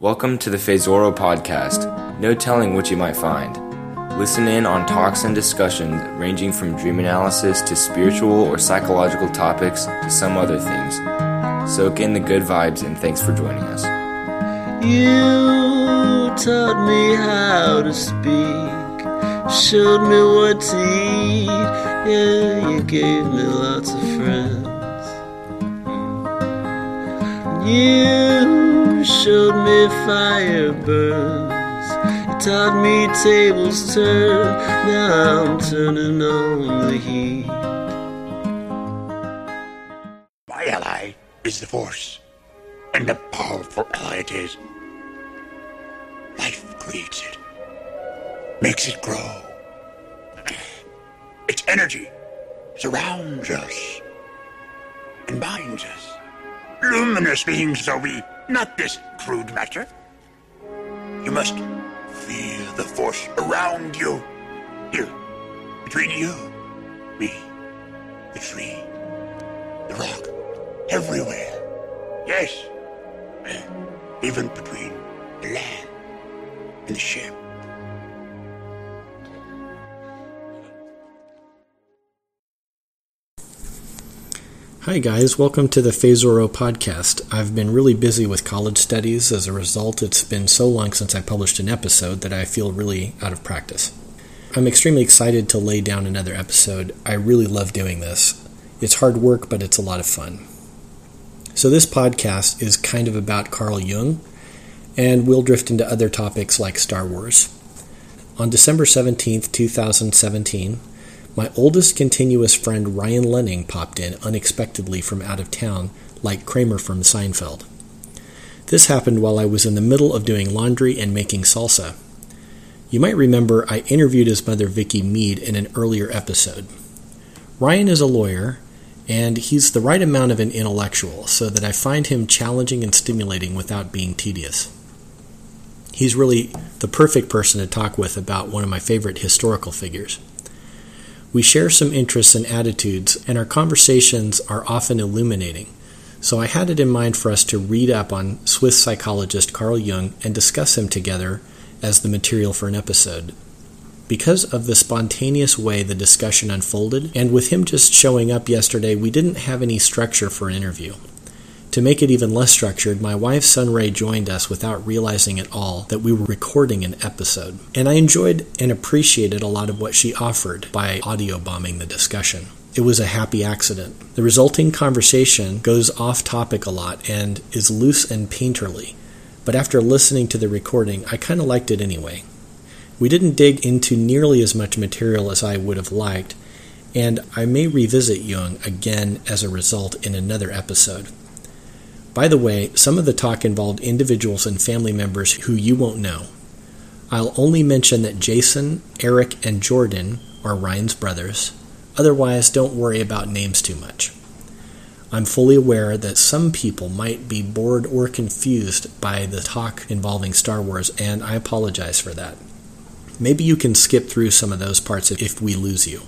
Welcome to the Phasoro podcast. No telling what you might find. Listen in on talks and discussions ranging from dream analysis to spiritual or psychological topics to some other things. Soak in the good vibes and thanks for joining us. You taught me how to speak, showed me what to eat. Yeah, you gave me lots of friends. You showed me fire burns. You taught me tables turn. Now I'm turning on the heat. My ally is the Force, and a powerful ally it is. Life creates it, makes it grow. Its energy surrounds us and binds us. Luminous beings are we, not this crude matter. You must feel the Force around you. Here, between you, me, the tree, the rock, everywhere. Yes, even between the land and the ship. Hi, guys. Welcome to the Phasoro podcast. I've been really busy with college studies. As a result, it's been so long since I published an episode that I feel really out of practice. I'm extremely excited to lay down another episode. I really love doing this. It's hard work, but it's a lot of fun. So, this podcast is kind of about Carl Jung, and we'll drift into other topics like Star Wars. On December 17th, 2017, my oldest continuous friend Ryan Lehning popped in unexpectedly from out of town, like Kramer from Seinfeld. This happened while I was in the middle of doing laundry and making salsa. You might remember I interviewed his mother Vicky Mead in an earlier episode. Ryan is a lawyer, and he's the right amount of an intellectual, so that I find him challenging and stimulating without being tedious. He's really the perfect person to talk with about one of my favorite historical figures. We share some interests and attitudes, and our conversations are often illuminating. So I had it in mind for us to read up on Swiss psychologist Carl Jung and discuss him together as the material for an episode. Because of the spontaneous way the discussion unfolded, and with him just showing up yesterday, we didn't have any structure for an interview. To make it even less structured, my wife Sunray joined us without realizing at all that we were recording an episode. And I enjoyed and appreciated a lot of what she offered by audio bombing the discussion. It was a happy accident. The resulting conversation goes off topic a lot and is loose and painterly. But after listening to the recording, I kind of liked it anyway. We didn't dig into nearly as much material as I would have liked, and I may revisit Jung again as a result in another episode. By the way, some of the talk involved individuals and family members who you won't know. I'll only mention that Jason, Eric, and Jordan are Ryan's brothers. Otherwise, don't worry about names too much. I'm fully aware that some people might be bored or confused by the talk involving Star Wars, and I apologize for that. Maybe you can skip through some of those parts if we lose you.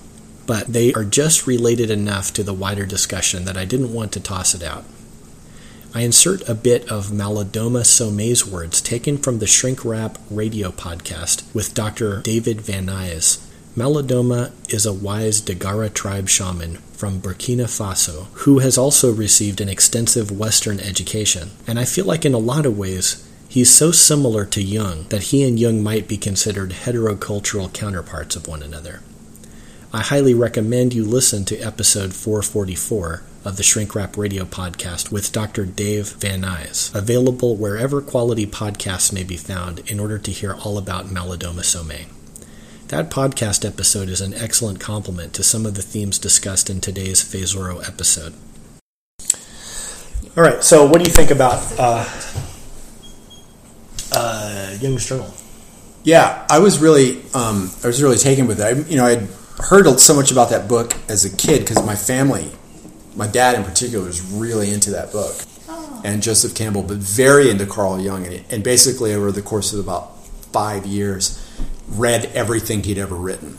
But they are just related enough to the wider discussion that I didn't want to toss it out. I insert a bit of Malidoma Some's words taken from the Shrink Rap radio podcast with Dr. David Van Nuys. Malidoma is a wise Dagara tribe shaman from Burkina Faso who has also received an extensive Western education. And I feel like in a lot of ways, he's so similar to Jung that he and Jung might be considered heterocultural counterparts of one another. I highly recommend you listen to episode 444 of the Shrink Rap Radio podcast with Dr. Dave Van Nuys, available wherever quality podcasts may be found in order to hear all about Malidoma Some. That podcast episode is an excellent complement to some of the themes discussed in today's Phasoro episode. All right, so what do you think about uh, uh, Jung's Journal? Yeah, I was really, um, I was really taken with it. I, you know, I had heard so much about that book as a kid because my family, my dad in particular, was really into that book, and Joseph Campbell, but very into Carl Jung, and, and basically over the course of about five years, read everything he'd ever written,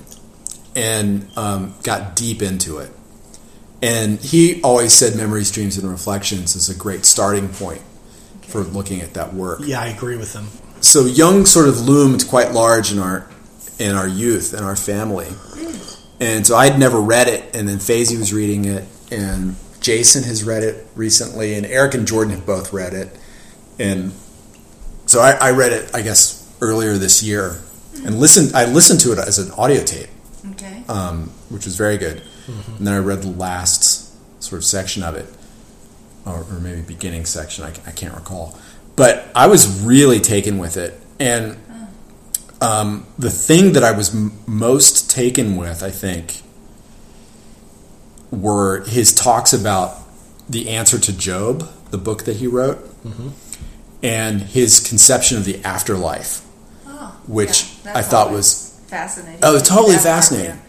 and um, got deep into it. And he always said, "Memories, Dreams, and Reflections" is a great starting point for looking at that work. Yeah, I agree with him. So Jung sort of loomed quite large in our in our youth and our family, and so I'd never read it, and then Faisy was reading it, and Jason has read it recently, and Eric and Jordan have both read it, and so I, I read it, I guess, earlier this year, and listened. I listened to it as an audio tape, Okay. um, which was very good. And then I read the last sort of section of it, or, or maybe beginning section. I, I can't recall, but I was really taken with it. And um, the thing that I was m- most taken with, I think, were his talks about the answer to Job, the book that he wrote, mm-hmm. and his conception of the afterlife, Oh, which yeah, I thought was fascinating. Oh, totally fascinating.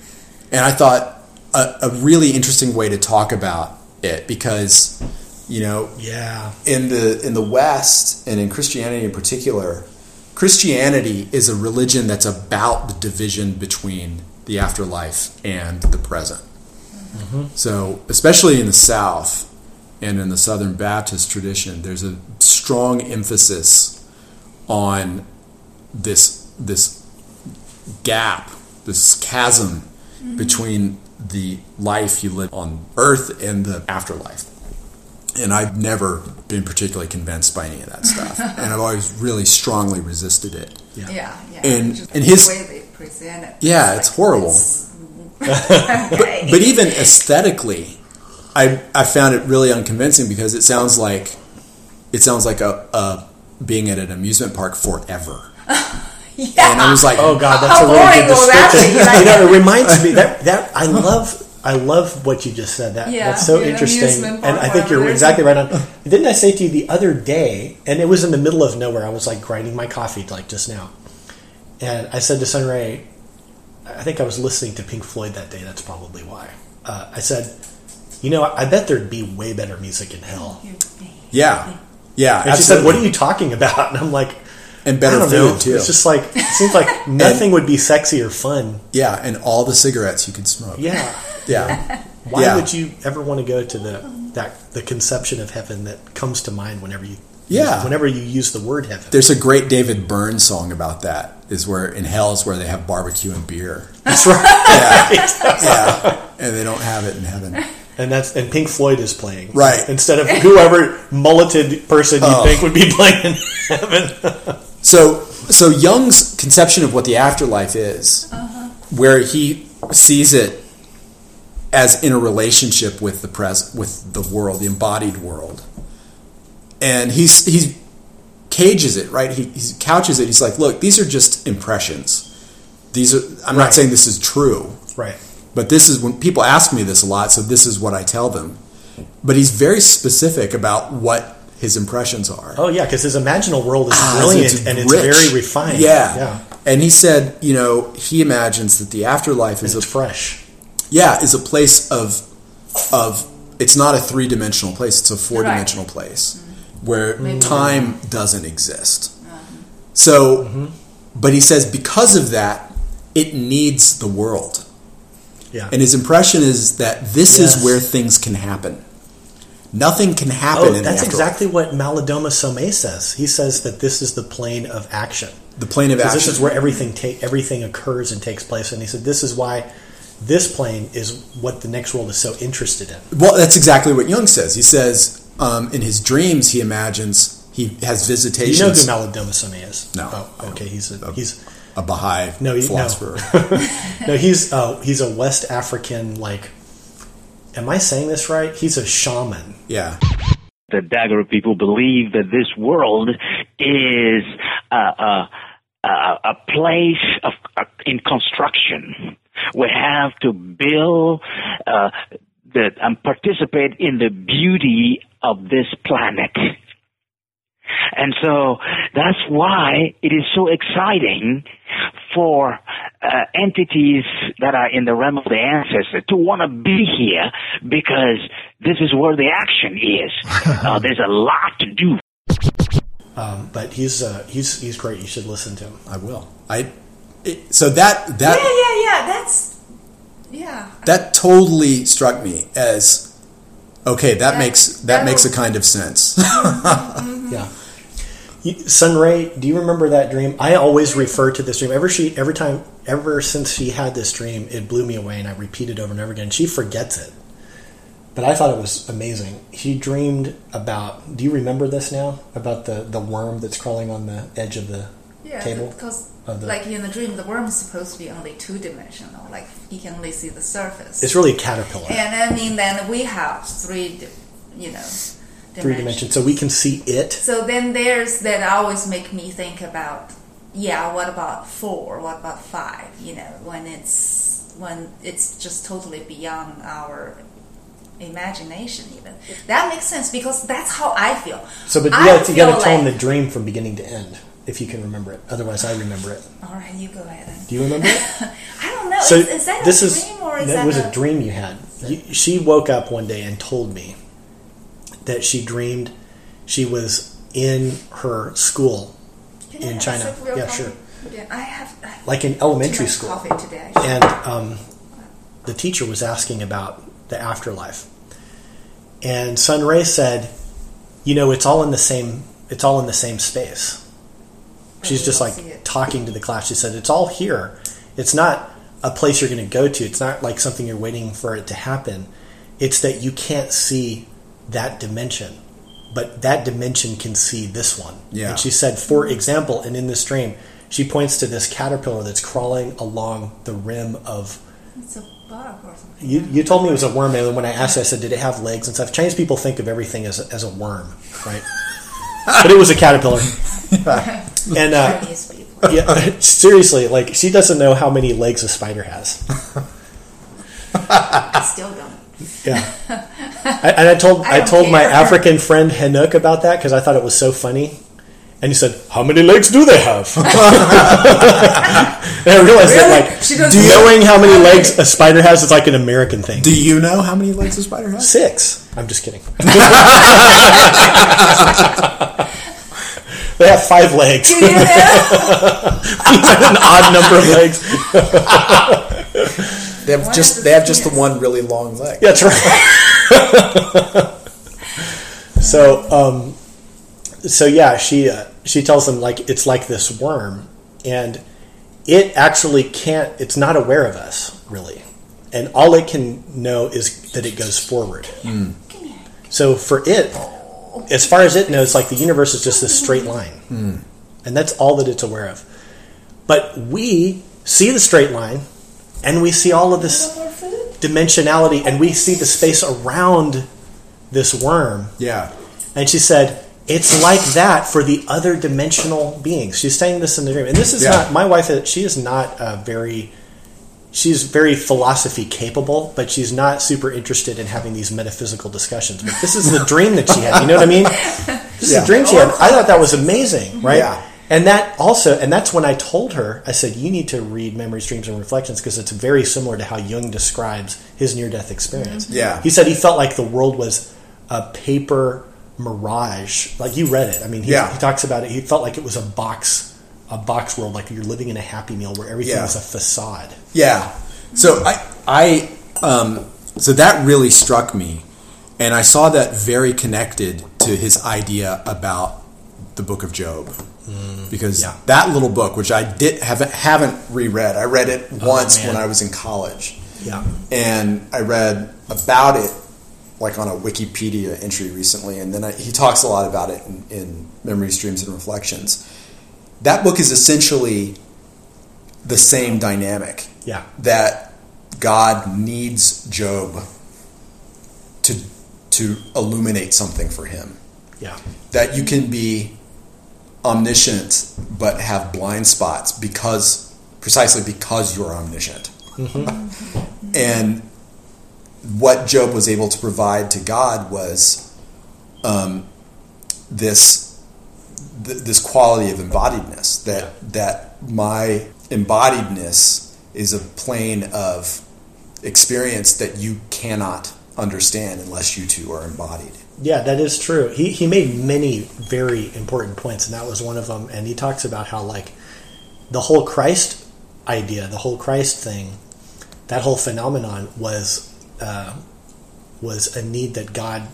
And I thought a, a really interesting way to talk about it because, you know, Yeah. in the in the West and in Christianity in particular, Christianity is a religion that's about the division between the afterlife and the present. So, especially in the South and in the Southern Baptist tradition, there's a strong emphasis on this this gap, this chasm mm-hmm. between the life you live on earth and the afterlife. And I've never been particularly convinced by any of that stuff. and I've always really strongly resisted it. Yeah, yeah. And- Just and the his- way they present it. Yeah, it's horrible. it's- okay. But even aesthetically, I I found it really unconvincing because it sounds like it sounds like a, a being at an amusement park forever. yeah. And I was like, Oh God, that's How a really good will that description. you know, it reminds me that that I love I love what you just said. That Yeah, that's so an interesting, and I think you're exactly right on. Didn't I say to you the other day? And it was in the middle of nowhere. I was like grinding my coffee like just now, and I said to Sunray, I think I was listening to Pink Floyd that day. That's probably why. Uh, I said, you know, I bet there'd be way better music in hell. yeah, yeah. And she said, "What are you talking about?" And I'm like, And I better don't food know. too. It's just like it seems like nothing would be sexy or fun. yeah, and all the cigarettes you could smoke. Yeah. yeah. Why Yeah. would you ever want to go to the that the conception of heaven that comes to mind whenever you Yeah. whenever you use the word heaven? There's a great David Byrne song about that. Is where in hell is where they have barbecue and beer. That's right. Yeah, yeah, and they don't have it in heaven. and that's and Pink Floyd is playing Right. instead of whoever mulleted person you Oh. think would be playing in heaven. So, so Jung's conception of what the afterlife is, uh-huh. where he sees it as in a relationship with the pres with the world, the embodied world, and he's he cages it right. He, he couches it. He's like, look, these are just impressions. These are. I'm Right. not saying this is true, right. but this is when people ask me this a lot. So this is what I tell them. But he's very specific about what his impressions are. Oh yeah, because his imaginal world is Ah, brilliant it's and it's very refined. Yeah. yeah, And he said, you know, he imagines that the afterlife is a fresh. yeah is a place of of it's not a three dimensional place; it's a four dimensional place where time doesn't exist. So, Mm-hmm. but he says because of that, it needs the world, Yeah, and his impression is that this Yes. is where things can happen. Nothing can happen Oh, in the that's exactly what Malidoma Somé says. He says that this is the plane of action. the plane of Because action. this is where everything ta- everything occurs and takes place. And he said this is why this plane is what the next world is so interested in. Well, that's exactly what Jung says. He says um, in his dreams he imagines he has Do you visitations. know who Malidoma is? No. Oh, okay. He's a, he's a Baha'i no, he, philosopher. no, no. He's uh, he's a West African like. Am I saying this right? He's a shaman. Yeah, the Dagara people believe that this world is a, a, a, a place of uh, in construction. We have to build uh, the, and participate in the beauty of this planet. And so that's why it is so exciting for uh, entities that are in the realm of the ancestor to want to be here because this is where the action is. Uh, there's a lot to do. Um, but he's uh, he's he's great. You should listen to him. I will. I it, so that that Yeah, yeah, yeah. That's yeah. that totally struck me as okay. That Yeah, makes that that makes a kind of sense. Mm-hmm. Yeah. You- Sunray, do you remember that dream? I always refer to this dream. Ever she, every time, ever since she had this dream, it blew me away, and I repeat it over and over again. She forgets it, but I thought it was amazing. She dreamed about. Do you remember this now? About the the worm that's crawling on the edge of the Yeah, table. because of the- like in the dream, the worm is supposed to be only two dimensional. Like he can only see the surface. It's really a caterpillar, and I mean, then we have three, you know, three dimensions, so we can see it. So then there's that always make me think about, yeah, what about four? What about five? You know, when it's when it's just totally beyond our imagination. Even that makes sense because that's how I feel. So, but you got to, you got feel to tell them like- the dream from beginning to end if you can remember it. Otherwise, I remember it. All right, you go ahead. Then. Do you remember it? I don't know. So is, is that this a is dream or is that was a, a dream you had. You, she woke up one day and told me that she dreamed she was in her school, in China. Yeah, coffee? sure. Yeah, I have. I have like in elementary school, coffee today. and um, the teacher was asking about the afterlife, and Sunray said, "You know, it's all in the same. It's all in the same space." She's just like talking to the class. She said, "It's all here. It's not a place you're going to go to. It's not like something you're waiting for it to happen. It's that you can't see that dimension, but that dimension can see this one." Yeah. And she said, for example, and in this dream, she points to this caterpillar that's crawling along the rim of. It's a bug or something. You, you told me it was a worm, and when I asked, you, I said, "Did it have legs and stuff?" Chinese people think of everything as a, as a worm, right? but it was a caterpillar, and uh, yeah, seriously, like she doesn't know how many legs a spider has. I still don't. Yeah, I, and I told I I, don't told my. African friend Henuk about that because I thought it was so funny, and he said, "How many legs do they have?" and I realized Really? that like She goes, knowing how many legs a spider has is like an American thing. Do you know how many legs a spider has? Six. I'm just kidding. They have five legs. Do you know? an odd number of legs. They have One just of they the have just the one really long leg. Yeah, that's right. so, um, so yeah, she uh, she tells them like it's like this worm, and it actually can't. It's not aware of us really, and all it can know is that it goes forward. So for it, as far as it knows, like the universe is just this straight line, and that's all that it's aware of. But we see the straight line, and we see all of this dimensionality, and we see the space around this worm. Yeah. And she said, "It's like that for the other dimensional beings." She's saying this in the dream, and this is Yeah. not my wife. She is not uh, very. She's very philosophy capable, but she's not super interested in having these metaphysical discussions. But this is the dream that she had. You know what I mean? This is the dream she had. Oh. I thought that was amazing, right? Yeah. And that also, and that's when I told her, I said, you need to read Memories, Dreams, and Reflections because it's very similar to how Jung describes his near death experience. Mm-hmm. Yeah. He said he felt like the world was a paper mirage. Like you read it. I mean, he, Yeah. he talks about it. He felt like it was a box, a box world, like you're living in a happy meal where everything Yeah. is a facade. Yeah. So I I um so that really struck me and I saw that very connected to his idea about the book of Job. Because Yeah. that little book which I did haven't haven't reread. I read it once man. when I was in college. Yeah. and I read about it like on a Wikipedia entry recently, and then I, he talks a lot about it in, in Memories, Dreams, and Reflections. That book is essentially the same dynamic Yeah. that God needs Job to to illuminate something for him. Yeah. That you can be omniscient but have blind spots because precisely because you're omniscient. Mm-hmm. and what Job was able to provide to God was um, this th- this quality of embodiedness that that my embodiedness is a plane of experience that you cannot understand unless you two are embodied. Yeah, that is true. He he made many very important points, and that was one of them. And he talks about how like the whole Christ idea, the whole Christ thing, that whole phenomenon was uh, was a need that God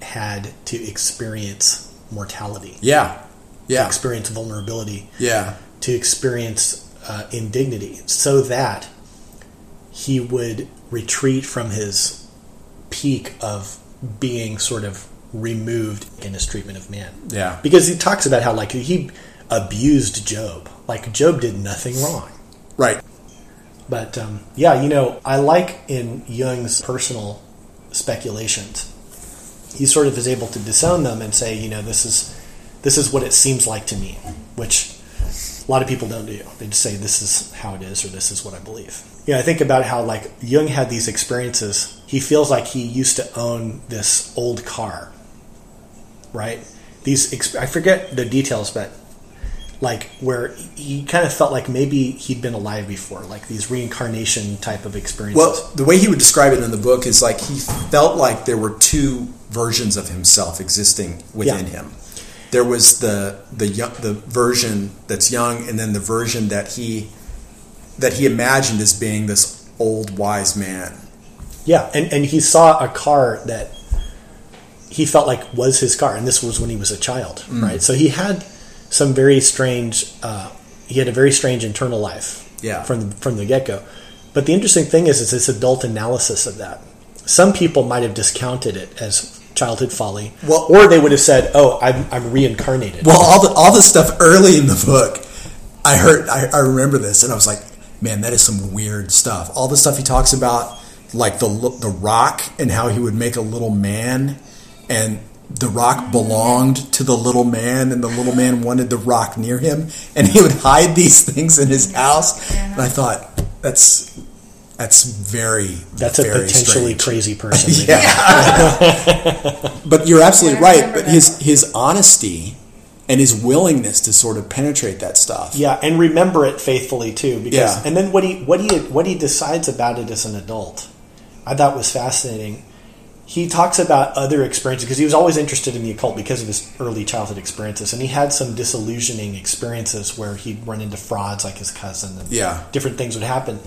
had to experience mortality. Yeah. Yeah. to experience vulnerability, Yeah. to experience uh, indignity, so that he would retreat from his peak of being sort of removed in his treatment of man. Yeah. Because he talks about how like he abused Job. Like Job did nothing wrong. Right. But um, yeah, you know, I like in Jung's personal speculations, he sort of is able to disown them and say, you know, this is this is what it seems like to me, which a lot of people don't do. They just say this is how it is or this is what I believe. Yeah, I think about how like Jung had these experiences. He feels like he used to own this old car, right? These exp- I forget the details, but like where he kind of felt like maybe he'd been alive before, like these reincarnation type of experiences. Well, the way he would describe it in the book is like he felt like there were two versions of himself existing within Yeah. him. There was the the young, the version that's young, and then the version that he that he imagined as being this old wise man. Yeah, and, and he saw a car that he felt like was his car, and this was when he was a child, Mm. right? So he had some very strange. Uh, he had a very strange internal life, Yeah. from the, from the get go. But the interesting thing is, is this adult analysis of that. Some people might have discounted it as childhood folly, Well- or they would have said, "Oh, I'm, I'm reincarnated." Well, all the all the stuff early in the book, I heard, I, I remember this, and I was like, man, that is some weird stuff. All the stuff he talks about, like the the rock and how he would make a little man, and the rock belonged to the little man, and the little man wanted the rock near him, and he would hide these things in his house. And I thought, that's that's very That's a potentially strange. crazy person. yeah But you're absolutely Yeah, right. remember But that. his his honesty and his willingness to sort of penetrate that stuff. Yeah, and remember it faithfully too. Because Yeah. and then what he what he what he decides about it as an adult, I thought was fascinating. He talks about other experiences because he was always interested in the occult because of his early childhood experiences, and he had some disillusioning experiences where he'd run into frauds like his cousin, and Yeah. different things would happen.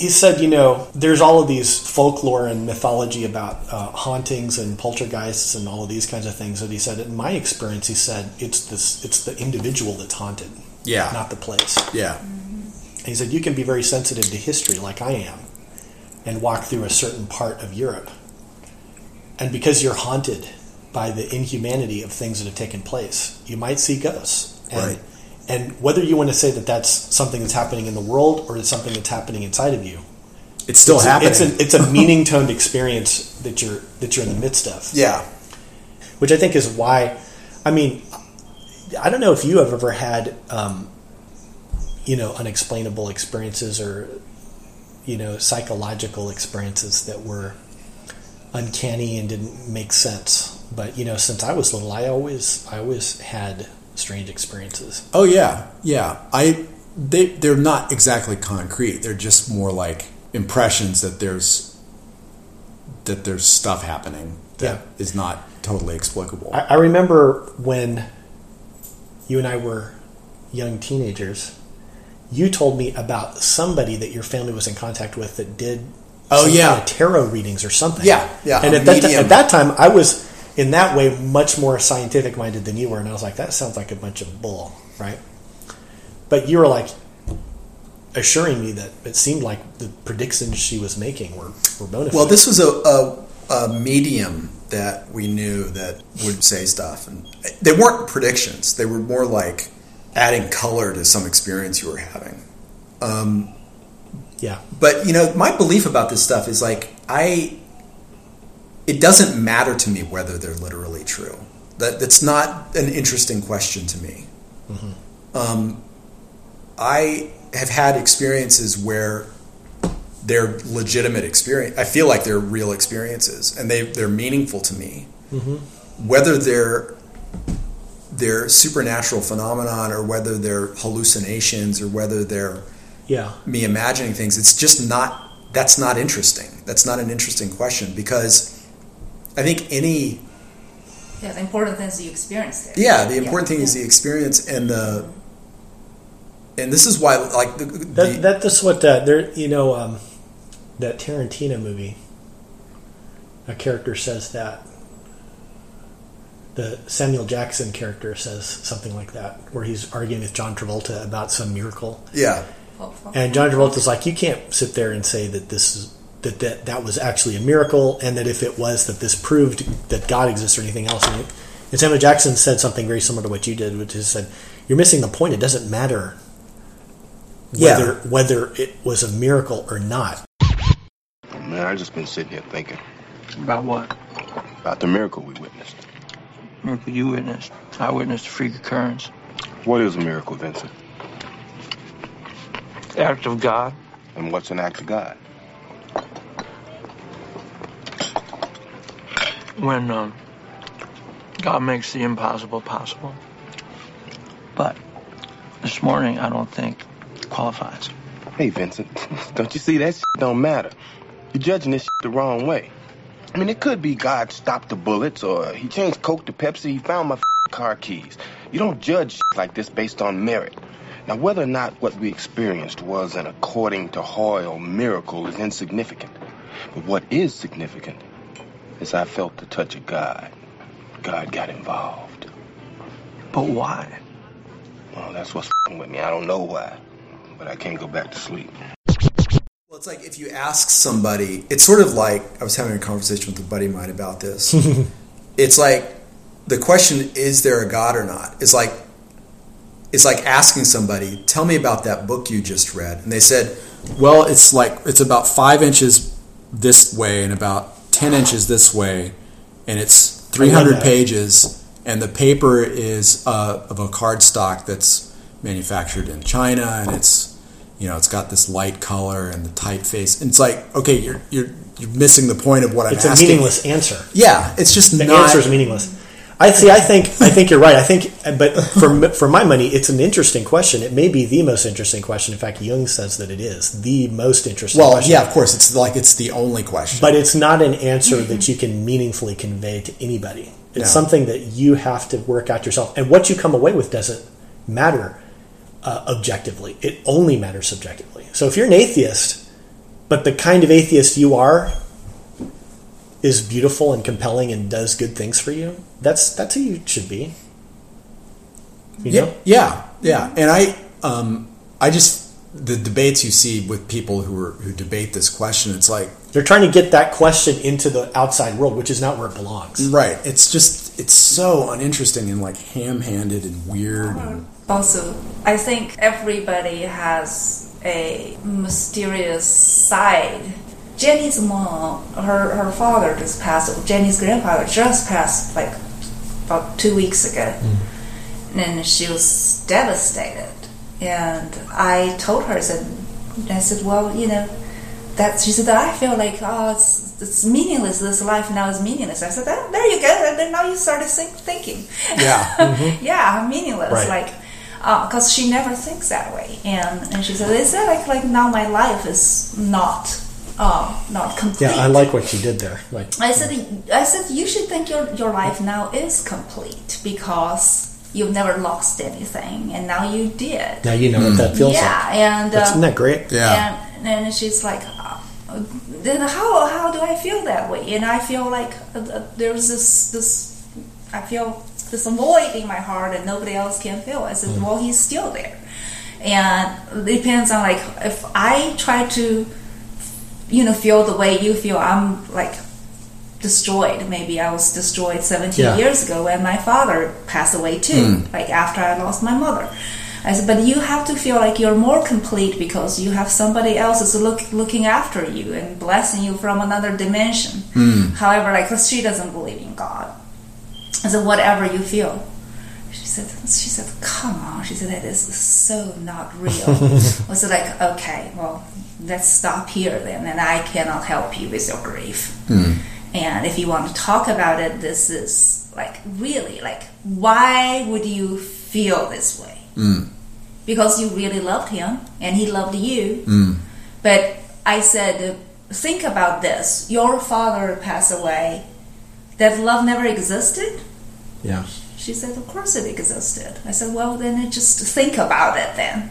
He said, you know, there's all of these folklore and mythology about uh, hauntings and poltergeists and all of these kinds of things. And he said, in my experience, he said it's this, it's the individual that's haunted, Yeah. not the place. Yeah. And he said, You can be very sensitive to history, like I am, and walk through a certain part of Europe. And because you're haunted by the inhumanity of things that have taken place, you might see ghosts. And, Right. And whether you want to say that that's something that's happening in the world or it's something that's happening inside of you, It's still it's, happening. A, it's, a, it's a meaning toned experience that you're that you're in the midst of yeah. which I think is why. I mean, I don't know if you have ever had, um, you know, unexplainable experiences or, you know, psychological experiences that were uncanny and didn't make sense. But you know, since I was little, I always, I always had strange experiences. Oh yeah. Yeah. I they they're not exactly concrete. They're just more like impressions that there's that there's stuff happening that is Yeah. not totally explicable. I, I remember when you and I were young teenagers. You told me about somebody that your family was in contact with that did Oh, some yeah. kind of tarot readings or something. Yeah, yeah, And at that, medium. at that time, I was in that way much more scientific minded than you were, and I was like, that sounds like a bunch of bull, right? But you were like assuring me that it seemed like the predictions she was making were were bona fide. well, this was a, a, a medium that we knew that would say stuff, and they weren't predictions. They were more like adding color to some experience you were having. Um, yeah, But you know, my belief about this stuff is like I. It doesn't matter to me whether they're literally true. That that's not an interesting question to me. Um, I have had experiences where they're legitimate experience. I feel like they're real experiences, and they they're meaningful to me. Whether they're they're supernatural phenomenon, or whether they're hallucinations, or whether they're yeah, me imagining things. It's just not. That's not interesting. That's not an interesting question because I think any. Yeah, the important thing is you experience it. Yeah, the important thing is the experience and the. And this is why, like the, the that, that that's what uh, there. You know, um, that Tarantino movie. A character says that the Samuel Jackson character says something like that, where he's arguing with John Travolta about some miracle, Yeah. and John Travolta's like, "You can't sit there and say that this is that that, that was actually a miracle, and that if it was, that this proved that God exists or anything else." And, and Samuel Jackson said something very similar to what you did, which is said, "You're missing the point. It doesn't matter Yeah. whether whether it was a miracle or not." Oh, Man, I just been sitting here thinking About what? about the miracle we witnessed. Miracle you witnessed. I witnessed a freak occurrence. What is a miracle, Vincent? Act of God. And what's an act of God? When um, God makes the impossible possible. But this morning, I don't think qualifies. Hey, Vincent, don't you see that shit don't matter? You're judging this shit the wrong way. I mean, it could be God stopped the bullets, or he changed Coke to Pepsi, he found my car keys. You don't judge shit like this based on merit. Now, whether or not what we experienced was an according to Hoyle miracle is insignificant. But what is significant is I felt the touch of God. God got involved. But why? Well, that's what's fing with me. I don't know why, but I can't go back to sleep. Well, it's like if you ask somebody, it's sort of like I was having a conversation with a buddy of mine about this. it's like the question, is there a God or not? Is like it's like asking somebody, tell me about that book you just read. And they said, well, it's like it's about five inches this way and about ten inches this way, and it's three hundred pages, and the paper is uh, of a cardstock that's manufactured in China, and it's you know it's got this light color and the typeface. And it's like, okay, you're you're you're missing the point of what I'm It's a meaningless answer. Yeah, it's just The not. answer is meaningless. I see. I think. I think you're right. I think, but for for my money, it's an interesting question. It may be the most interesting question. In fact, Jung says that it is the most interesting. well, question. yeah, of course, it's like it's the only question. but it's not an answer that you can meaningfully convey to anybody. It's No. something that you have to work out yourself, and what you come away with doesn't matter uh, objectively. It only matters subjectively. So if you're an atheist, but the kind of atheist you are is beautiful and compelling and does good things for you, that's that's who you should be. You yeah, know? yeah, yeah. And I, um, I just the debates you see with people who are who debate this question. It's like They're trying to get that question into the outside world, which is not where it belongs. right. It's just it's so uninteresting and like ham-handed and weird. And, Also, I think everybody has a mysterious side. Jenny's mom, her, her father just passed, Jenny's grandfather just passed like about two weeks ago. Mm. And she was devastated. And I told her, I said, I said, well, you know, that she said that I feel like oh it's it's meaningless. This life now is meaningless. I said that there you go. And then now you started think, thinking. Yeah. Mm-hmm. yeah, meaningless. Right. Like uh, because she never thinks that way. And and she said, is that like like now my life is not uh, not complete. Yeah, I like what you did there. Like, I said, I said you should think your your life now is complete because you've never lost anything, and now you did. now you know what that feels yeah, like. and That's, uh, isn't that great? Yeah. and and she's like, uh, then how how do I feel that way? And I feel like uh, uh, there's this this I feel this void in my heart and nobody else can feel. I said, well, he's still there, and it depends on like if I try to, you know, feel the way you feel, I'm like destroyed. Maybe I was destroyed 17 Yeah. years ago when my father passed away too, hmm. like after I lost my mother. I said, but you have to feel like you're more complete because you have somebody else is look, looking after you and blessing you from another dimension. Hmm. However, like she doesn't believe in God. I said, whatever you feel. She said, she said, come on. She said, that is so not real. I was like, okay, well, let's stop here then, and I cannot help you with your grief. Hmm. And if you want to talk about it, this is like really like, why would you feel this way? Hmm. Because you really loved him and he loved you. Hmm. But I said, think about this. Your father passed away. That love never existed? Yeah. She said, Of course it existed. I said, Well, then just think about it then.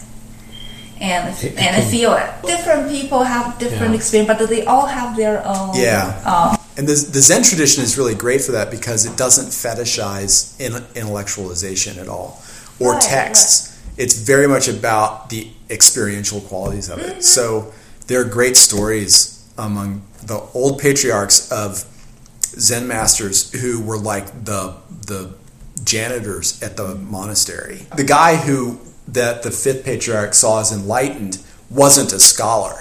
And, It- it and can- feel it. Different people have different Yeah. experience, but they all have their own Yeah. um, And the, the Zen tradition is really great for that because it doesn't fetishize in, intellectualization at all or Right, texts. It's very much about the experiential qualities of it. So there are great stories among the old patriarchs of Zen masters who were like the the janitors at the monastery. The guy who that the fifth patriarch saw as enlightened wasn't a scholar.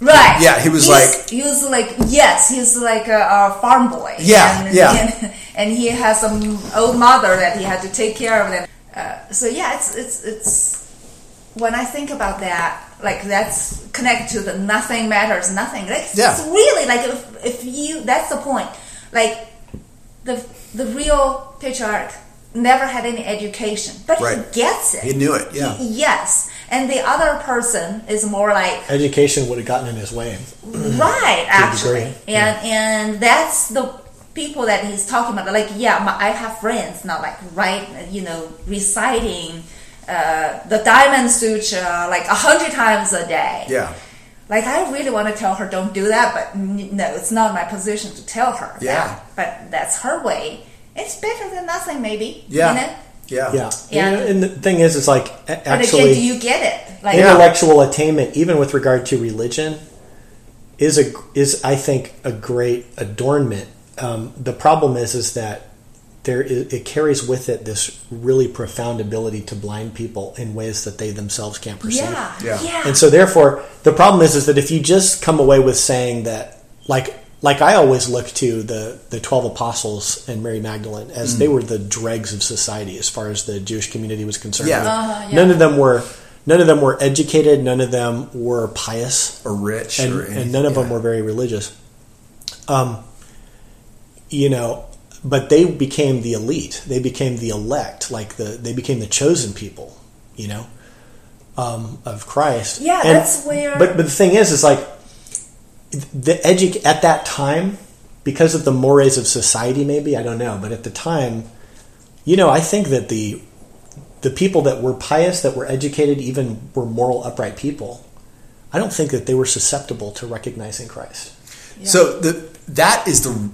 Right. Yeah, he was He's- like- he was like yes, he was like a, a farm boy. Yeah, and, yeah. And, and he has some old mother that he had to take care of. Them. Uh, so yeah, it's it's it's when I think about that, like that's connected to the nothing matters, nothing. Like, Yeah. It's really like if if you that's the point. Like the the real patriarch never had any education, but Right. he gets it. He knew it, yeah. He- yes, and the other person is more like Education would have gotten in his way. right actually degree, and and that's the people that he's talking about like yeah my, i have friends now like right you know reciting uh, the diamond sutra like a hundred times a day Yeah. like i really want to tell her don't do that but n- no it's not my position to tell her Yeah. that. but that's her way it's better than nothing maybe Yeah. you know Yeah. Yeah. Yeah. And, and the thing is, it's like a- but actually again do you get it like intellectual attainment, even with regard to religion, is a is I think a great adornment. Um, the problem is is that there is, it carries with it this really profound ability to blind people in ways that they themselves can't perceive. yeah Yeah. yeah And so therefore the problem is is that if you just come away with saying that like like I always look to the the 12 apostles and Mary Magdalene as they were the dregs of society as far as the Jewish community was concerned. Yeah. Uh-huh, yeah. None of them were none of them were educated, none of them were pious Or rich and, or and none of yeah. them were very religious. Um, you know, but they became the elite. They became the elect, like the they became the chosen people. You know, um, of Christ. Yeah, And- that's where- But but the thing is, is like the edu- at that time because of the mores of society. Maybe I don't know, but at the time, you know, I think that the the people that were pious, that were educated, even were moral, upright people. I don't think that they were susceptible to recognizing Christ. So the that is the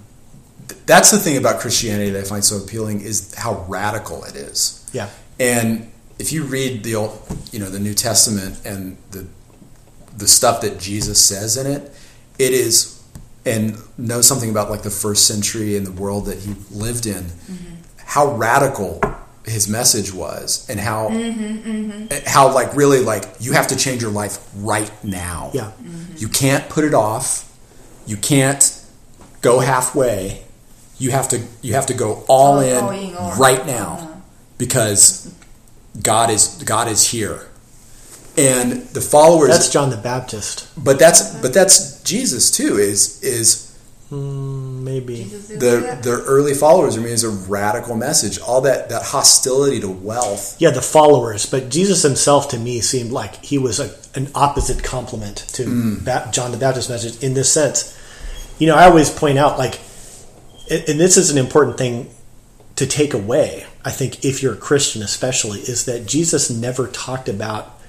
that's the thing about Christianity that I find so appealing is how radical it is. Yeah. And if you read the old, you know, the New Testament and the the stuff that Jesus says in it, it is and know something about like the first century and the world that he lived in, how radical his message was and how how like really like you have to change your life right now. Yeah. You can't put it off. You can't go halfway. You have to you have to go all All- in, all in or- right now because God is God is here. And the followers That's John the Baptist. but that's but that's Jesus too is is hmm, Maybe. the the early followers I mean is a radical message all that that hostility to wealth Yeah, the followers, but Jesus himself to me seemed like he was a, an opposite complement to hmm. Ba- John the Baptist message in this sense. You know, I always point out like, and and this is an important thing to take away. I think if you're a Christian, especially, is that Jesus never talked about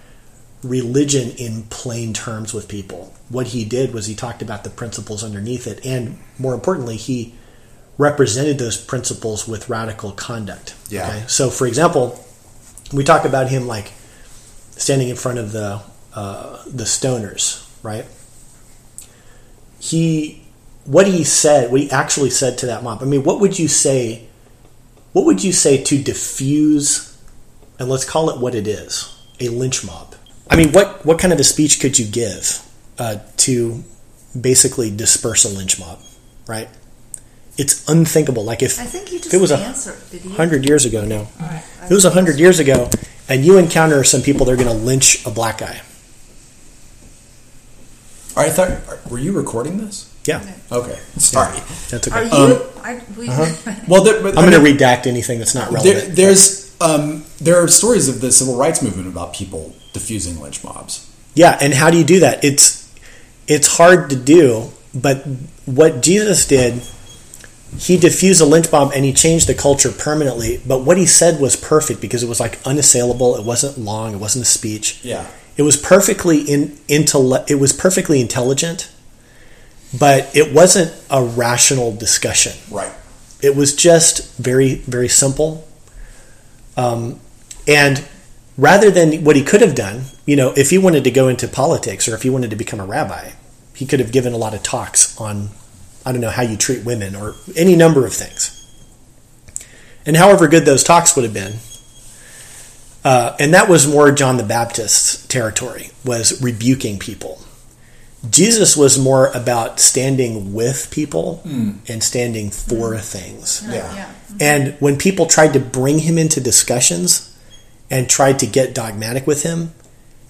religion in plain terms with people. What he did was he talked about the principles underneath it, and more importantly, he represented those principles with radical conduct. Yeah. So, for example, we talk about him like standing in front of the uh, the stoners, right? He, what he said, what he actually said to that mob. I mean, what would you say? What would you say to diffuse, and let's call it what it is, a lynch mob? I mean, what what kind of a speech could you give uh, to basically disperse a lynch mob, right? It's unthinkable. Like if I think you if it was a answered. Did hundred years ago, no, All right. if it was a hundred years ago, and you encounter some people, they're going to lynch a black guy. All right, I thought were you recording this Yeah, okay sorry that's okay. Are okay. you? Um, I, we, well there, but, I'm going mean, to redact anything that's not there, relevant. there's um, there are stories of the civil rights movement about people diffusing lynch mobs Yeah, and how do you do that? It's it's hard to do, but what Jesus did, he diffused a lynch mob and he changed the culture permanently. But what he said was perfect because it was like unassailable. It wasn't long. It wasn't a speech. yeah It was perfectly in intell- It was perfectly intelligent, but it wasn't a rational discussion. Right. It was just very, very simple. Um, and rather than what he could have done, you know, if he wanted to go into politics or if he wanted to become a rabbi, he could have given a lot of talks on, I don't know, how you treat women or any number of things. And however good those talks would have been, uh, and that was more John the Baptist's territory, was rebuking people. Jesus was more about standing with people and standing for things. Yeah. Yeah. And when people tried to bring him into discussions and tried to get dogmatic with him,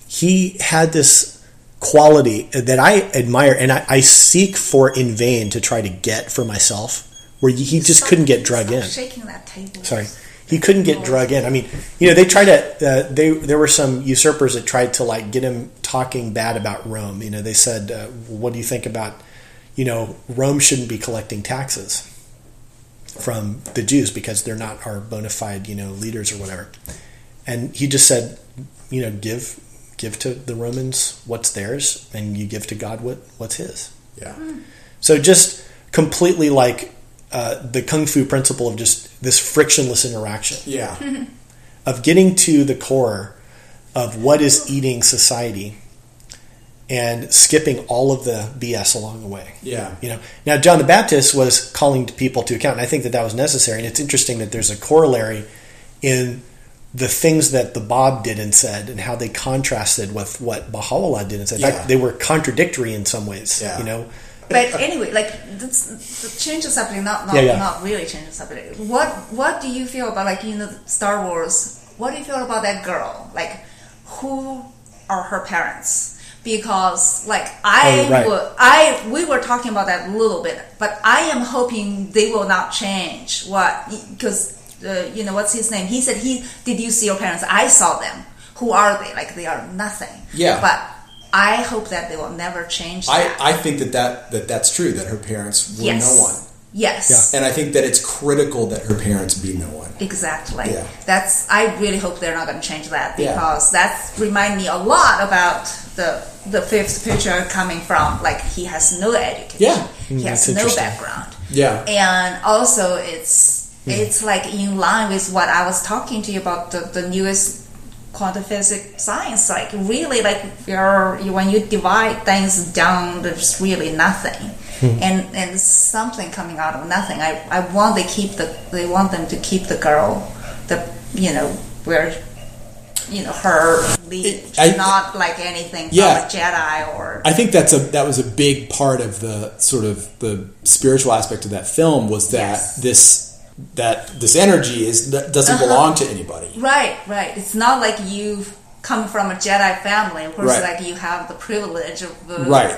he had this quality that I admire and I, I seek for in vain to try to get for myself, where he just Stop- couldn't get drug stop in. Shaking that table. Sorry, he couldn't get drug in. I mean, you know, they tried to. Uh, they there were some usurpers that tried to like get him talking bad about Rome. You know, they said, uh, "What do you think about, you know, Rome shouldn't be collecting taxes from the Jews because they're not our bona fide, you know, leaders or whatever." And he just said, you know, give give to the Romans what's theirs, and you give to God what what's His. Yeah. So just completely like uh, the kung fu principle of just this frictionless interaction Yeah. of getting to the core of what is eating society and skipping all of the BS along the way. Yeah. You know, now John the Baptist was calling people to account, and I think that that was necessary. And it's interesting that there's a corollary in the things that the Báb did and said, and how they contrasted with what Baha'u'llah did and said. Yeah. Fact, they were contradictory in some ways. Yeah. You know, But anyway, like this, the change the subject, not not, Yeah, yeah. not really change the subject. What what do you feel about like you know Star Wars? What do you feel about that girl? Like, who are her parents? Because like I Oh, right. would, I we were talking about that a little bit, but I am hoping they will not change what because uh, you know what's his name? He said he did you see your parents? I saw them. Who are they? Like they are nothing. Yeah. But I hope that they will never change that. I, I think that, that that that's true that her parents were yes. no one, Yes. Yeah. and I think that it's critical that her parents be no one. Exactly. Yeah. That's. I really hope they're not going to change that Yeah. because that remind me a lot about the the fifth picture coming from like he has no education. Yeah. He Mm, has no background. Yeah. And also, it's Hmm. it's like in line with what I was talking to you about the, the newest quantum physics science. Like really, like you're you, when you divide things down, there's really nothing, Hmm. and and something coming out of nothing. I I want they keep the they want them to keep the girl, the you know where. You know her lineage, I- not like anything Yeah. from a Jedi or I think that's a that was a big part of the sort of the spiritual aspect of that film was that Yes. this that this energy is that doesn't Uh-huh. belong to anybody. Right, right. It's not like you've come from a Jedi family. Of course, Right. like you have the privilege of the Right.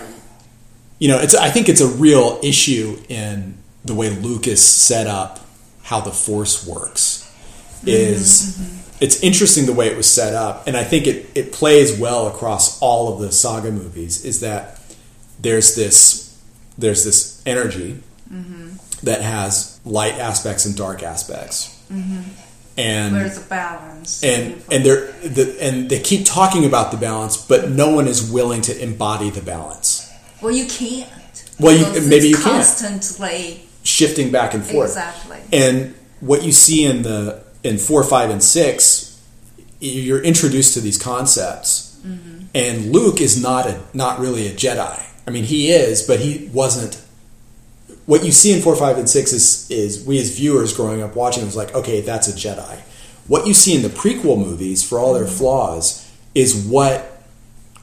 You know, it's I think it's a real issue in the way Lucas set up how the Force works. Is it's interesting the way it was set up, and I think it it plays well across all of the saga movies. Is that there's this there's this energy that has light aspects and dark aspects, and there's a balance? and and they're the, and they keep talking about the balance, but no one is willing to embody the balance. well, you can't. Well, you- maybe it's you can't. Constantly, shifting back and forth. Exactly. And what you see in the in four, five, and six, you're introduced to these concepts. Mm-hmm. And Luke is not a not really a Jedi. I mean, he is, but he wasn't. What you see in four, five, and six is is we as viewers growing up watching it was like, okay, that's a Jedi. What you see in the prequel movies, for all their Mm-hmm. flaws, is what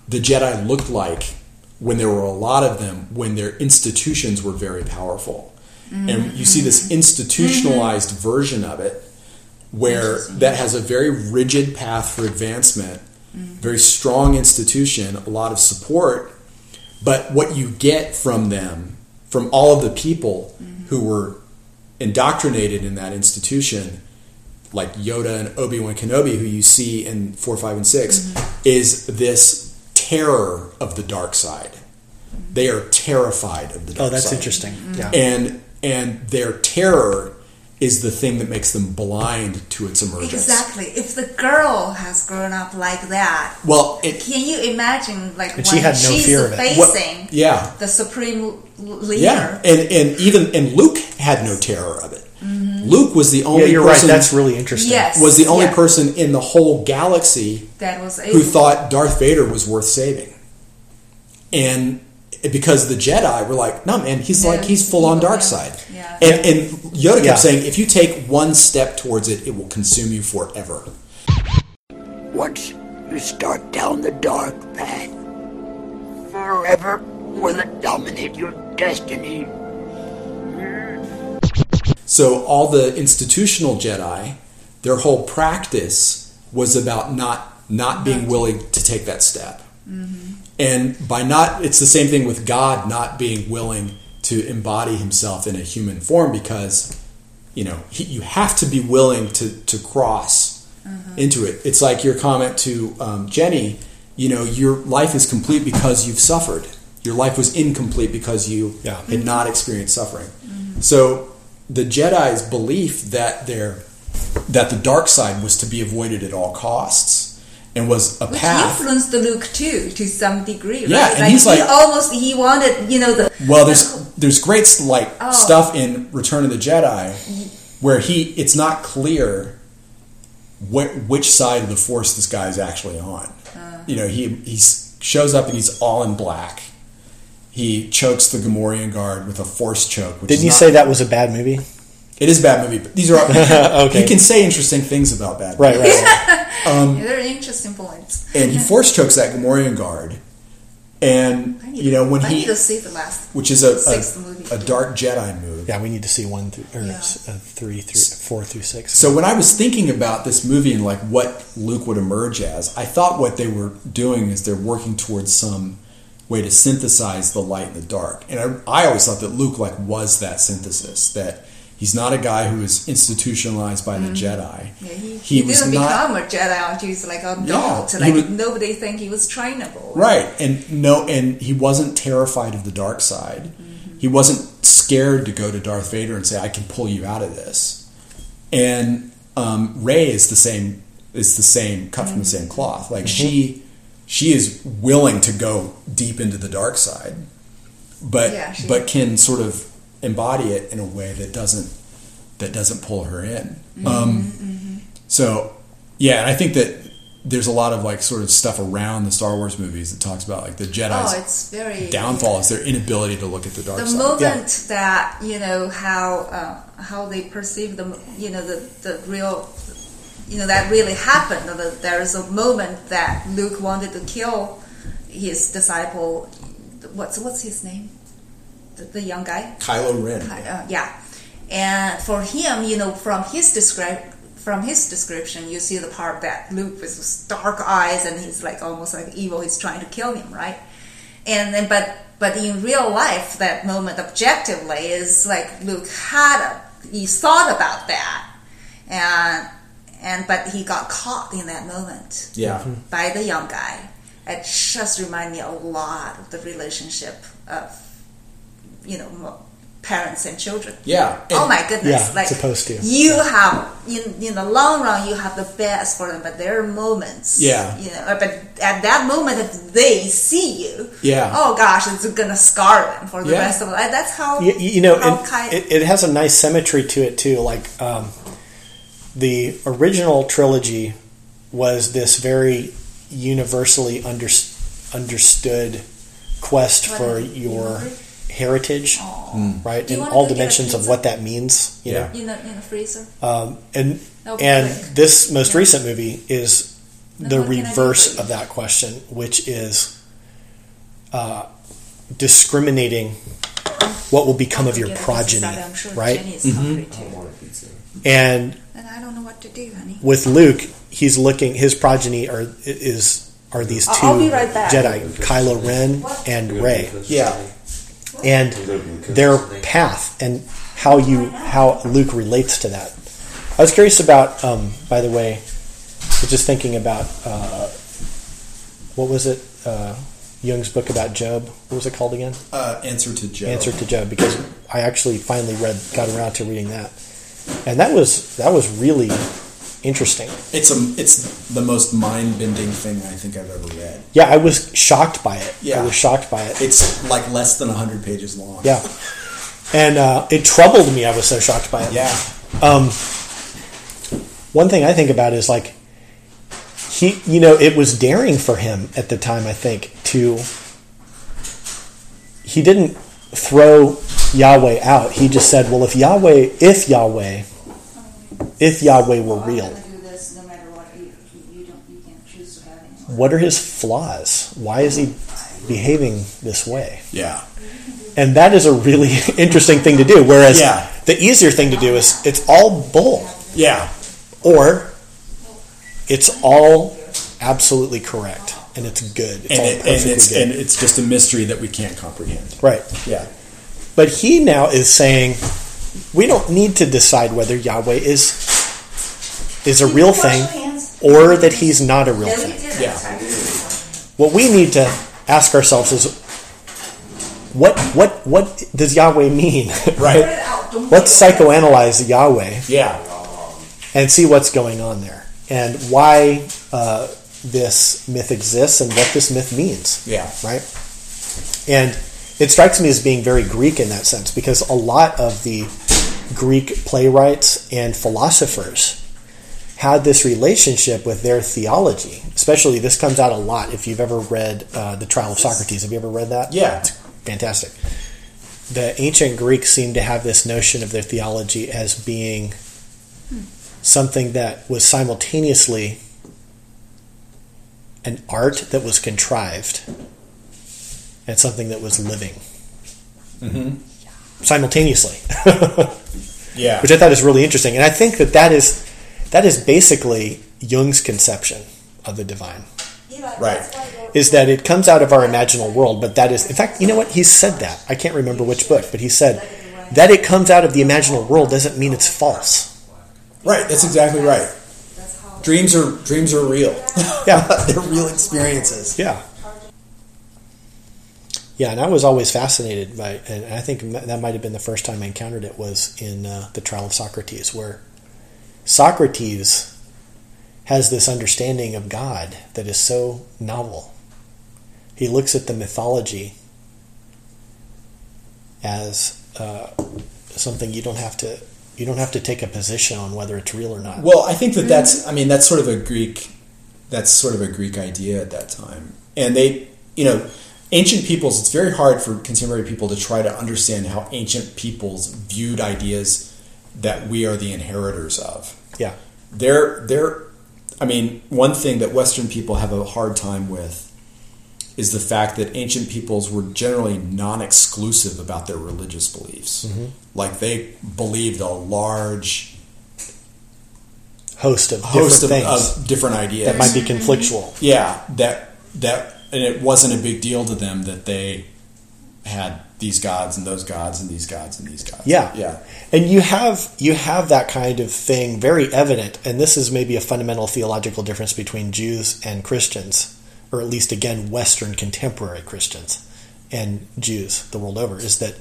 the Jedi looked like when there were a lot of them, when their institutions were very powerful. And you see this institutionalized version of it where that has a very rigid path for advancement, very strong institution, a lot of support. But what you get from them, from all of the people who were indoctrinated in that institution, like Yoda and Obi Wan Kenobi, who you see in 4, 5, and 6, mm-hmm. is this terror of the dark side. They are terrified of the oh, dark side. Oh, that's side interesting. Mm-hmm. Yeah. and and their terror is the thing that makes them blind to its emergence. Exactly. If the girl has grown up like that, Well, it, can you imagine like when she had no she's fear of it. facing yeah, the supreme leader? yeah, and and even and Luke had no terror of it. Mm-hmm. Luke was the only. Yeah, only you're right. person That's really interesting. Yes. was the only Yeah. person in the whole galaxy that was who thought Darth Vader was worth saving. And because the Jedi were like, no man, he's No, like he's he's full on dark side. Yeah. And and Yoda kept Yeah. saying, if you take one step towards it, it will consume you forever. Once you start down the dark path, forever will it dominate your destiny. So all the institutional Jedi, their whole practice was about not not being willing to take that step. Mm-hmm. And by not, it's the same thing with God not being willing to embody Himself in a human form because you know he, you have to be willing to to cross mm-hmm. into it. It's like your comment to um, Jenny. You know, your life is complete because you've suffered. Your life was incomplete because you Yeah. had mm-hmm. not experienced suffering. Mm-hmm. So the Jedi's belief that their that the dark side was to be avoided at all costs and was a which path. influenced Luke too to some degree. Yeah, right? and he's like he like- almost he wanted you know the Well, there's there's great like Oh. stuff in Return of the Jedi where he it's not clear wh- which side of the Force this guy is actually on. Uh. You know, he he shows up and he's all in black. He chokes the Gamorrean guard with a Force choke. Which Didn't is you not- say that was a bad movie? It is a bad movie? But these are Okay. He can say interesting things about bad. Right, movies. right. Um, they're interesting points. and he force chokes that Gamorrean guard. And need you know when I he, need to see the last which is a a, a dark Jedi move. Yeah, we need to see one through, or Yeah. uh, three, three, four through six. So when I was thinking about this movie and like what Luke would emerge as, I thought what they were doing is they're working towards some way to synthesize the light and the dark. And I, I always thought that Luke like was that synthesis. That he's not a guy who is institutionalized by the mm. Jedi. Yeah, he, He he, was didn't not- become a Jedi until he's like an Yeah, adult. he like was- nobody think he was trainable. Right, and no, and he wasn't terrified of the dark side. Mm-hmm. He wasn't scared to go to Darth Vader and say, "I can pull you out of this." And um, Rey is the same. Is the same cut from the mm-hmm. same cloth. Like mm-hmm. she, she is willing to go deep into the dark side, but Yeah, she- but can sort of embody it in a way that doesn't that doesn't pull her in. Um, so yeah, and I think that there's a lot of like sort of stuff around the Star Wars movies that talks about like the Jedi's Oh, it's very downfall is their inability to look at the dark the side. moment that you know how uh, how they perceive the you know the the real you know that really happened. That there is a moment that Luke wanted to kill his disciple. What's what's his name? The, the young guy. Kylo Ren. Uh, yeah, and for him, you know, from his describe from his description, you see the part that Luke with his dark eyes and he's like almost like evil. He's trying to kill him, right? And then, but but in real life, that moment objectively is like Luke had a he thought about that, and and but he got caught in that moment Yeah. by the young guy. It just reminded me a lot of the relationship of, you know, parents and children. Yeah. oh my goodness! Yeah, like supposed to. You have in in the long run, you have the best for them, but there are moments. Yeah. You know, but at that moment, if they see you, Yeah. Oh gosh, it's gonna scar them for the Yeah. rest of life. That's how. you, you know, how Ky- it, it has a nice symmetry to it too. Like um, the original trilogy was this very universally under, understood quest What for your Remember? Heritage, Aw. right? Do In all go get a dimensions of what that means. You Yeah. know, in the in the freezer. um, and That'll and quick. this most Yeah. recent movie is Then the what can I do reverse of that question, which is uh, discriminating what will become of your Get a pizza progeny, sure right? Jenny is hungry too. And And I don't know what to do, honey. with Luke, he's looking. His progeny are is are these 2 I'll- I'll be right back. Jedi, Kylo Ren and Rey, Yeah. And their path and how you how Luke relates to that. I was curious about. Um, by the way, just thinking about uh, what was it? Uh, Jung's book about Job. What was it called again? Uh, answer to Job. Answer to Job, because I actually finally read, got around to reading that. and that was that was really interesting. It's a it's the most mind bending thing I think I've ever read. Yeah, I was shocked by it. Yeah. I was shocked by it. It's like less than hundred pages long. Yeah, and uh, it troubled me. I was so shocked by it. Yeah. Um, one thing I think about is like he, you know, it was daring for him at the time. I think to he didn't throw Yahweh out. He just said, "Well, if Yahweh, if Yahweh, if Yahweh were real, I'm gonna do this no matter what. You, you don't. You can't choose to have any. what are his flaws? Why is he behaving this way?" Yeah. And that is a really interesting thing to do. Whereas Yeah. the easier thing to do is it's all bull. Yeah. or it's all absolutely correct and it's good. It's And, all it, and it's good. and it's just a mystery that we can't comprehend. right. Yeah. But he now is saying we don't need to decide whether Yahweh is is a real thing or that he's not a real thing. Yeah. What we need to ask ourselves is what what what does Yahweh mean? Right. Let's psychoanalyze Yahweh Yeah. and see what's going on there and why uh, this myth exists and what this myth means. Yeah. Right? And it strikes me as being very Greek in that sense because a lot of the Greek playwrights and philosophers had this relationship with their theology. Especially, this comes out a lot if you've ever read uh, The Trial of Socrates. Have you ever read that? Yeah. It's fantastic. The ancient Greeks seem to have this notion of their theology as being something that was simultaneously an art that was contrived and something that was living simultaneously, Yeah. which I thought is really interesting. And I think that that is that is basically Jung's conception of the divine. Right. Is that it comes out of our imaginal world, but that is, in fact, you know what? He said that. I can't remember which book, but he said that it comes out of the imaginal world doesn't mean it's false. Right. That's exactly right. Dreams are dreams are real. Yeah. They're real experiences. Yeah. Yeah, and I was always fascinated by, and I think that might have been the first time I encountered it was in uh, the trial of Socrates, where Socrates has this understanding of God that is so novel. He looks at the mythology as uh, something you don't have to you don't have to take a position on whether it's real or not. Well, I think that that's. I mean, that's sort of a Greek. That's sort of a Greek idea at that time, and they, you know, ancient peoples. It's very hard for contemporary people to try to understand how ancient peoples viewed ideas that we are the inheritors of. yeah, They're they're. I mean, one thing that Western people have a hard time with is the fact that ancient peoples were generally non-exclusive about their religious beliefs. Mm-hmm. Like they believed a large host of host different of, of different ideas that might be conflictual. yeah that that and it wasn't a big deal to them that they had these gods and those gods and these gods and these gods Yeah. yeah And you have you have that kind of thing very evident, and this is maybe a fundamental theological difference between Jews and Christians, or at least again Western contemporary Christians and Jews the world over, is that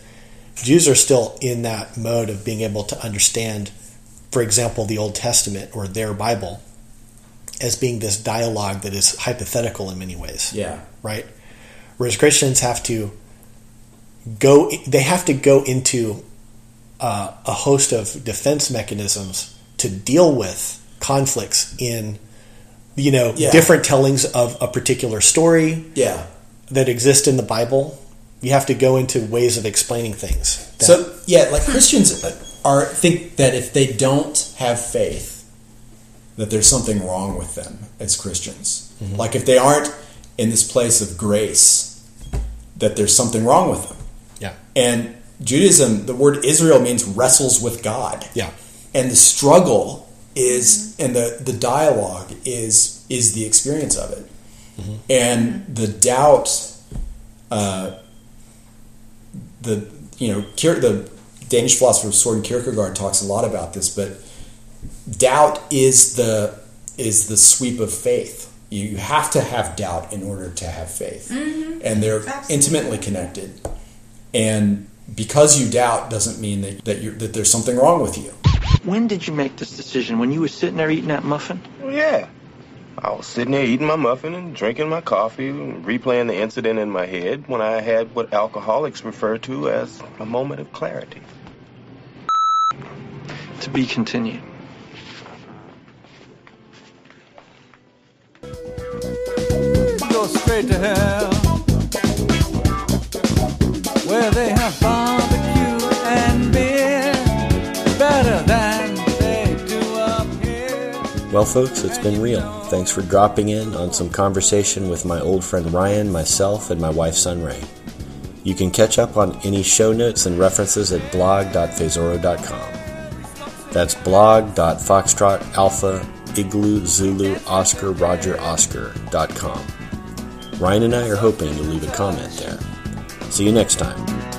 Jews are still in that mode of being able to understand, for example, the Old Testament or their Bible as being this dialogue that is hypothetical in many ways yeah right? Whereas Christians have to go, they have to go into uh, a host of defense mechanisms to deal with conflicts in, you know, Yeah. different tellings of a particular story yeah that exist in the Bible. You have to go into ways of explaining things. that- so yeah like christians are think that if they don't have faith that there's something wrong with them as christians. Like if they aren't in this place of grace that there's something wrong with them. Yeah, And Judaism, the word Israel means wrestles with God. yeah, And the struggle is and the, the dialogue is is the experience of it. And the doubt uh, the you know the Danish philosopher Soren Kierkegaard talks a lot about this, but doubt is the is the sweep of faith. You have to have doubt in order to have faith, mm-hmm. and they're Absolutely. intimately connected. And because you doubt doesn't mean that that, you're, that there's something wrong with you. When did you make this decision? When you were sitting there eating that muffin? Well, yeah. I was sitting there eating my muffin and drinking my coffee, and replaying the incident in my head when I had what alcoholics refer to as a moment of clarity. To be continued. Straight to hell, where they have barbecue and beer, better than they do up here. Well, folks, it's been real. Thanks for dropping in on some conversation with my old friend Ryan, myself, and my wife Sunray. You can catch up on any show notes and references at blog.faizoro.com. That's blog.foxtrot alpha igloo zulu oscar roger oscar.com. Ryan and I are hoping you'll leave a comment there. See you next time.